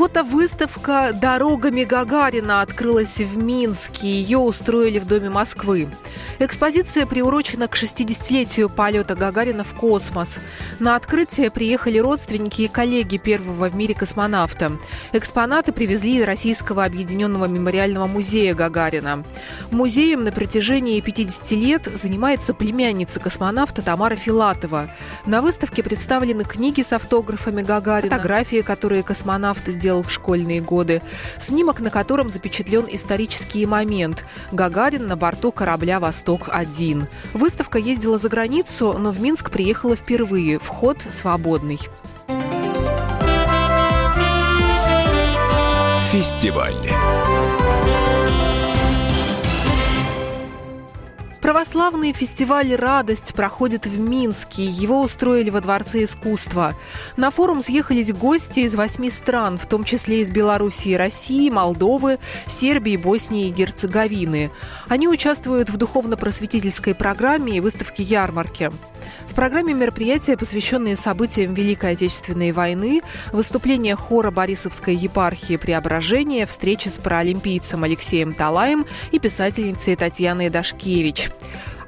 Фотовыставка «Дорогами Гагарина» открылась в Минске. Ее устроили в Доме Москвы. Экспозиция приурочена к 60-летию полета Гагарина в космос. На открытие приехали родственники и коллеги первого в мире космонавта. Экспонаты привезли из Российского объединенного мемориального музея Гагарина. Музеем на протяжении 50 лет занимается племянница космонавта Тамара Филатова. На выставке представлены книги с автографами Гагарина, фотографии, которые космонавт сделал в школьные годы, снимок, на котором запечатлен исторический момент – Гагарин на борту корабля «Восток» «Восток-1». Выставка ездила за границу, но в Минск приехала впервые. Вход свободный. Фестиваль. Православный фестиваль «Радость» проходит в Минске. Его устроили во Дворце искусства. На форум съехались гости из восьми стран, в том числе из Белоруссии, России, Молдовы, Сербии, Боснии и Герцеговины. Они участвуют в духовно-просветительской программе и выставке ярмарки. В программе мероприятия, посвященные событиям Великой Отечественной войны, выступления хора Борисовской епархии Преображения, встречи с паралимпийцем Алексеем Талаем и писательницей Татьяной Дашкевич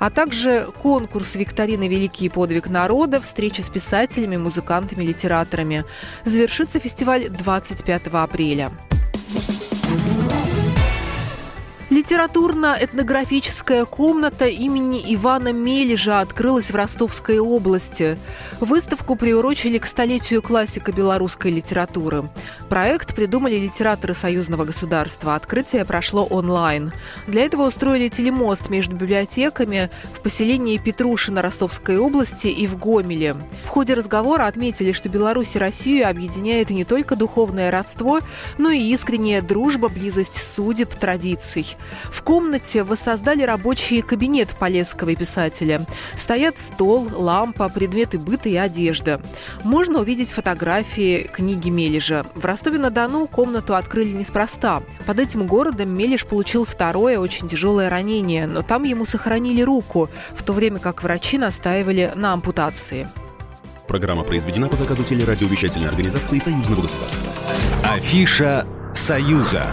а также конкурс викторины «Великий подвиг народа», встречи с писателями, музыкантами, литераторами. Завершится фестиваль 25 апреля. Литературно-этнографическая комната имени Ивана Мележа открылась в Ростовской области. Выставку приурочили к столетию классика белорусской литературы. Проект придумали литераторы союзного государства. Открытие прошло онлайн. Для этого устроили телемост между библиотеками в поселении Петрушина Ростовской области и в Гомеле. В ходе разговора отметили, что Беларусь и Россию объединяет не только духовное родство, но и искренняя дружба, близость судеб, традиций. В комнате воссоздали рабочий кабинет полесского писателя. Стоят стол, лампа, предметы быта и одежда. Можно увидеть фотографии книги Мележа. В Ростове-на-Дону комнату открыли неспроста. Под этим городом Мележ получил второе очень тяжелое ранение, но там ему сохранили руку, в то время как врачи настаивали на ампутации. Программа произведена по заказу телерадиовещательной организации Союзного государства. Афиша «Союза».